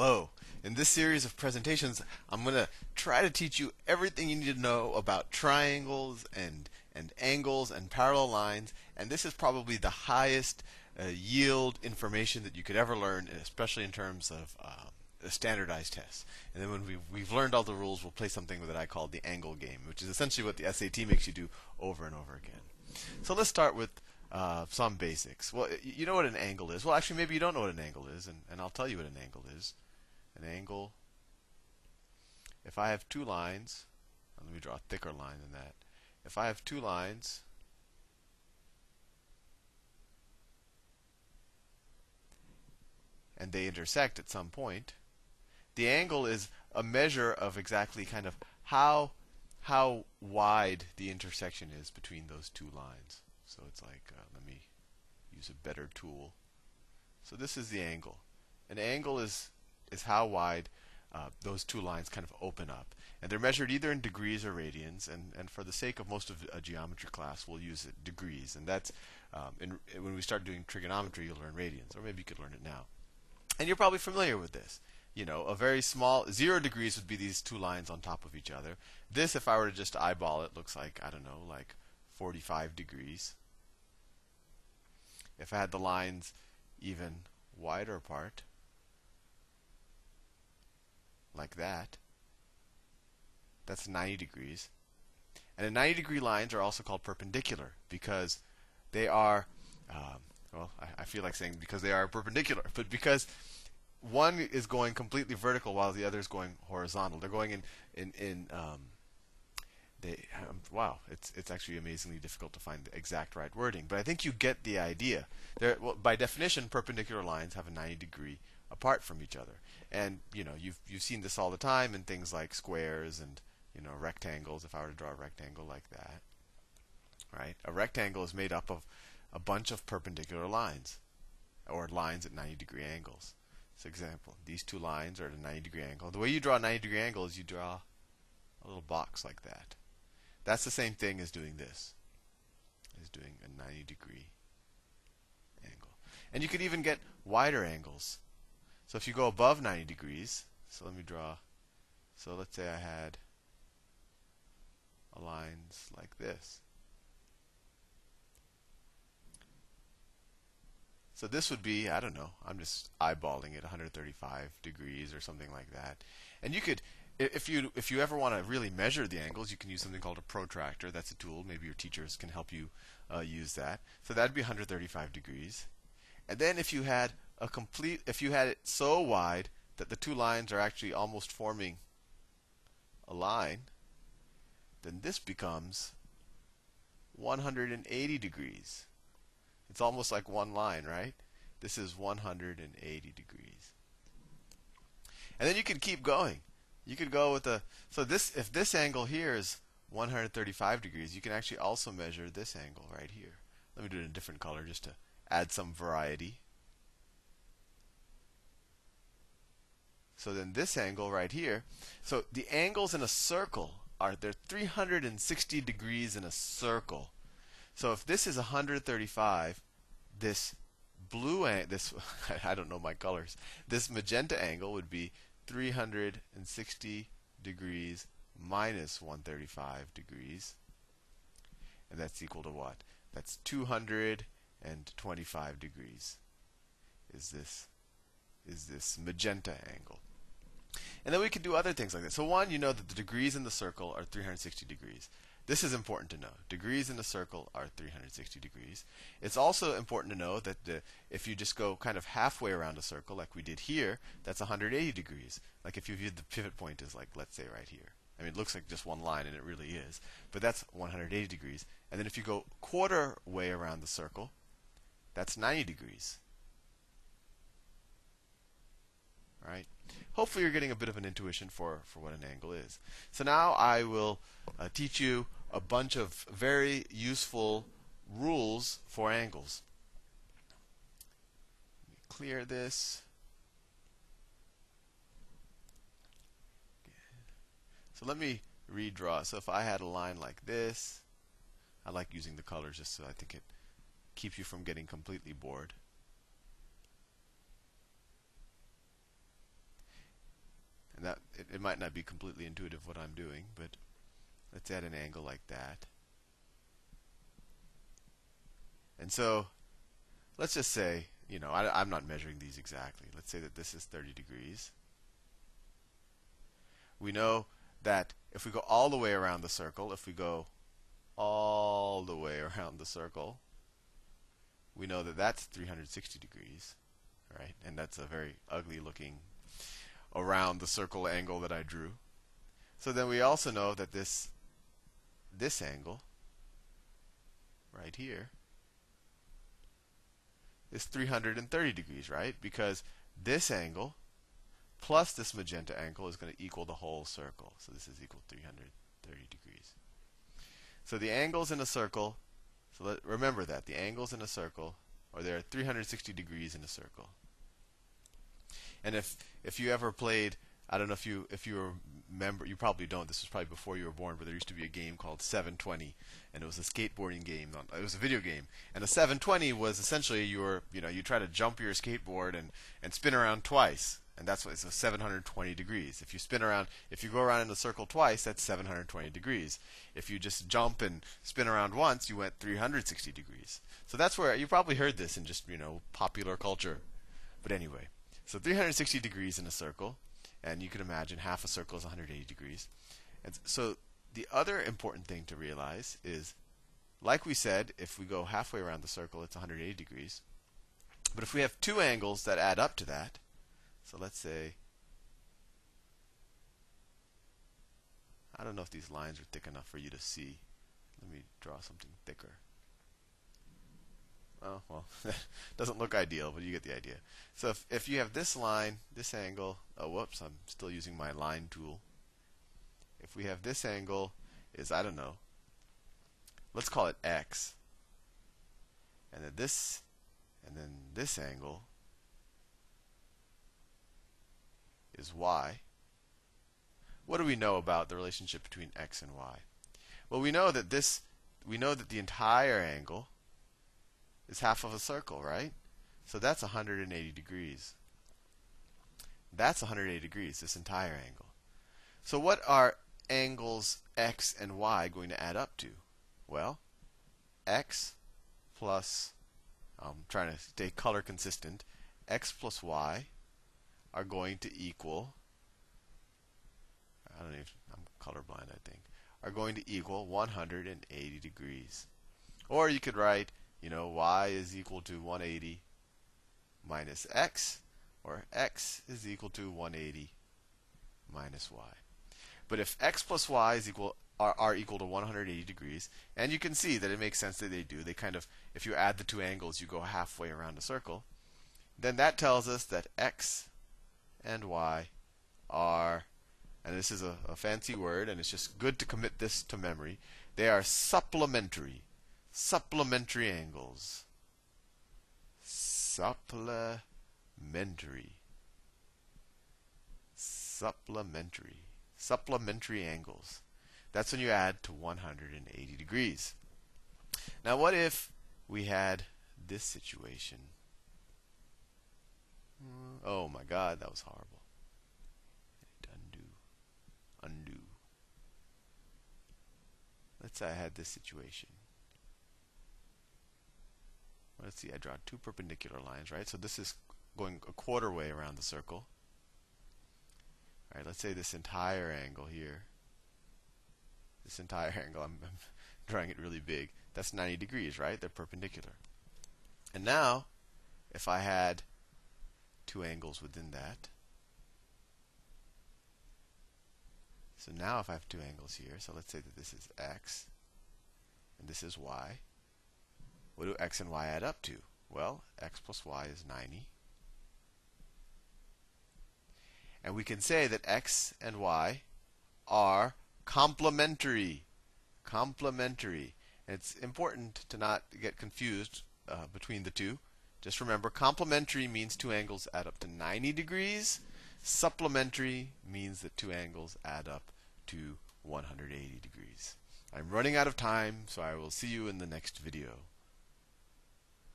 Hello. In this series of presentations, I'm going to try to teach you everything you need to know about triangles and and angles and parallel lines, and this is probably the highest uh, yield information that you could ever learn, especially in terms of a standardized tests. And then when we've, we've learned all the rules, we'll play something that I call the angle game, which is essentially what the SAT makes you do over and over again. So let's start with uh, some basics. Well, you know what an angle is. Well, actually, maybe you don't know what an angle is, and, and I'll tell you what an angle is. An angle, if I have two lines, let me draw a thicker line than that. If I have two lines, and they intersect at some point, the angle is a measure of exactly kind of how how wide the intersection is between those two lines. So it's like, uh, let me use a better tool. So this is the angle. An angle is is how wide uh, those two lines kind of open up, and they're measured either in degrees or radians. And, and for the sake of most of a geometry class, we'll use degrees. And that's um, in, when we start doing trigonometry, you'll learn radians, or maybe you could learn it now. And you're probably familiar with this. You know, a very small zero degrees would be these two lines on top of each other. This, if I were to just eyeball it, looks like I don't know, like 45 degrees. If I had the lines even wider apart, like that, that's 90 degrees. And the 90 degree lines are also called perpendicular because they are, um, well, I, I feel like saying because they are perpendicular, but because one is going completely vertical while the other is going horizontal. They're going in in in um, they um, wow, it's it's actually amazingly difficult to find the exact right wording, but I think you get the idea. There, well, by definition, perpendicular lines have a 90 degree apart from each other, and you know you've you've seen this all the time in things like squares and you know rectangles. If I were to draw a rectangle like that, right? A rectangle is made up of a bunch of perpendicular lines, or lines at 90 degree angles. So example, these two lines are at a 90 degree angle. The way you draw a 90 degree angle is you draw a little box like that. That's the same thing as doing this. Is doing a 90 degree angle. And you could even get wider angles. So if you go above 90 degrees, so let me draw. So let's say I had lines like this. So this would be, I don't know, I'm just eyeballing it 135 degrees or something like that. And you could if you if you ever want to really measure the angles, you can use something called a protractor. That's a tool. Maybe your teachers can help you uh, use that. So that'd be 135 degrees. And then if you had a complete, if you had it so wide that the two lines are actually almost forming a line, then this becomes 180 degrees. It's almost like one line, right? This is 180 degrees. And then you can keep going you could go with a so this if this angle here is 135 degrees, you can actually also measure this angle right here. Let me do it in a different color just to add some variety. So then this angle right here, so the angles in a circle are they're 360 degrees in a circle. So if this is 135, this blue this I don't know my colors. This magenta angle would be 360 degrees minus 135 degrees. And that's equal to what? That's 225 degrees. Is this is this magenta angle. And then we can do other things like that. So one, you know that the degrees in the circle are 360 degrees. This is important to know. Degrees in a circle are 360 degrees. It's also important to know that the, if you just go kind of halfway around a circle, like we did here, that's 180 degrees. Like if you viewed the pivot point as like, let's say right here. I mean, it looks like just one line, and it really is. But that's 180 degrees. And then if you go quarter way around the circle, that's 90 degrees. Right? Hopefully you're getting a bit of an intuition for, for what an angle is. So now I will uh, teach you a bunch of very useful rules for angles. clear this. So let me redraw. So if I had a line like this, I like using the colors just so I think it keeps you from getting completely bored. it might not be completely intuitive what I'm doing, but let's add an angle like that. And so, let's just say, you know, I, I'm not measuring these exactly. Let's say that this is 30 degrees. We know that if we go all the way around the circle, if we go all the way around the circle, we know that that's 360 degrees, right? And that's a very ugly looking around the circle angle that I drew. So then we also know that this this angle right here is 330 degrees, right? Because this angle plus this magenta angle is going to equal the whole circle. So this is equal to 330 degrees. So the angles in a circle, so let, remember that the angles in a circle are there are 360 degrees in a circle. And if if you ever played I don't know if you if you remember you probably don't this was probably before you were born but there used to be a game called 720 and it was a skateboarding game um, it was a video game. And a 720 was essentially your you know you try to jump your skateboard and and spin around twice and that's what it's 720 degrees. If you spin around if you go around in a circle twice that's 720 degrees. If you just jump and spin around once you went 360 degrees. So that's where you probably heard this in just you know popular culture. But anyway so 360 degrees in a circle and you can imagine half a circle is 180 degrees. And so the other important thing to realize is, like we said, if we go halfway around the circle, it's 180 degrees. But if we have two angles that add up to that, so let's say, I don't know if these lines are thick enough for you to see. Let me draw something thicker. Oh, well, doesn't look ideal, but you get the idea. So if, if you have this line, this angle, oh, whoops, I'm still using my line tool. If we have this angle is, I don't know, let's call it x. And then this, and then this angle is y. What do we know about the relationship between x and y? Well, we know that this, we know that the entire angle is half of a circle, right? So that's 180 degrees. That's 180 degrees, this entire angle. So what are angles x and y going to add up to? Well, x plus, I'm trying to stay color consistent, x plus y are going to equal, I don't even, I'm colorblind, I think, are going to equal 180 degrees. Or you could write you know, y is equal to 180 minus x, or x is equal to 180 minus y. But if x plus y is equal are, are equal to 180 degrees, and you can see that it makes sense that they do. They kind of, if you add the two angles, you go halfway around a circle. Then that tells us that x and y are, and this is a, a fancy word, and it's just good to commit this to memory. They are supplementary Supplementary angles. Supplementary. Supplementary. Supplementary angles. That's when you add to 180 degrees. Now, what if we had this situation? Hmm, oh my god, that was horrible. Undo. Undo. Let's say I had this situation let's see, I draw two perpendicular lines, right? So this is going a quarter way around the circle. All right, let's say this entire angle here, this entire angle, I'm, I'm drawing it really big, that's 90 degrees, right? They're perpendicular. And now, if I had two angles within that, so now if I have two angles here, so let's say that this is x and this is y, what do x and y add up to? Well, x plus y is 90. And we can say that x and y are complementary. Complementary. It's important to not get confused uh, between the two. Just remember, complementary means two angles add up to 90 degrees. Supplementary means that two angles add up to 180 degrees. I'm running out of time, so I will see you in the next video.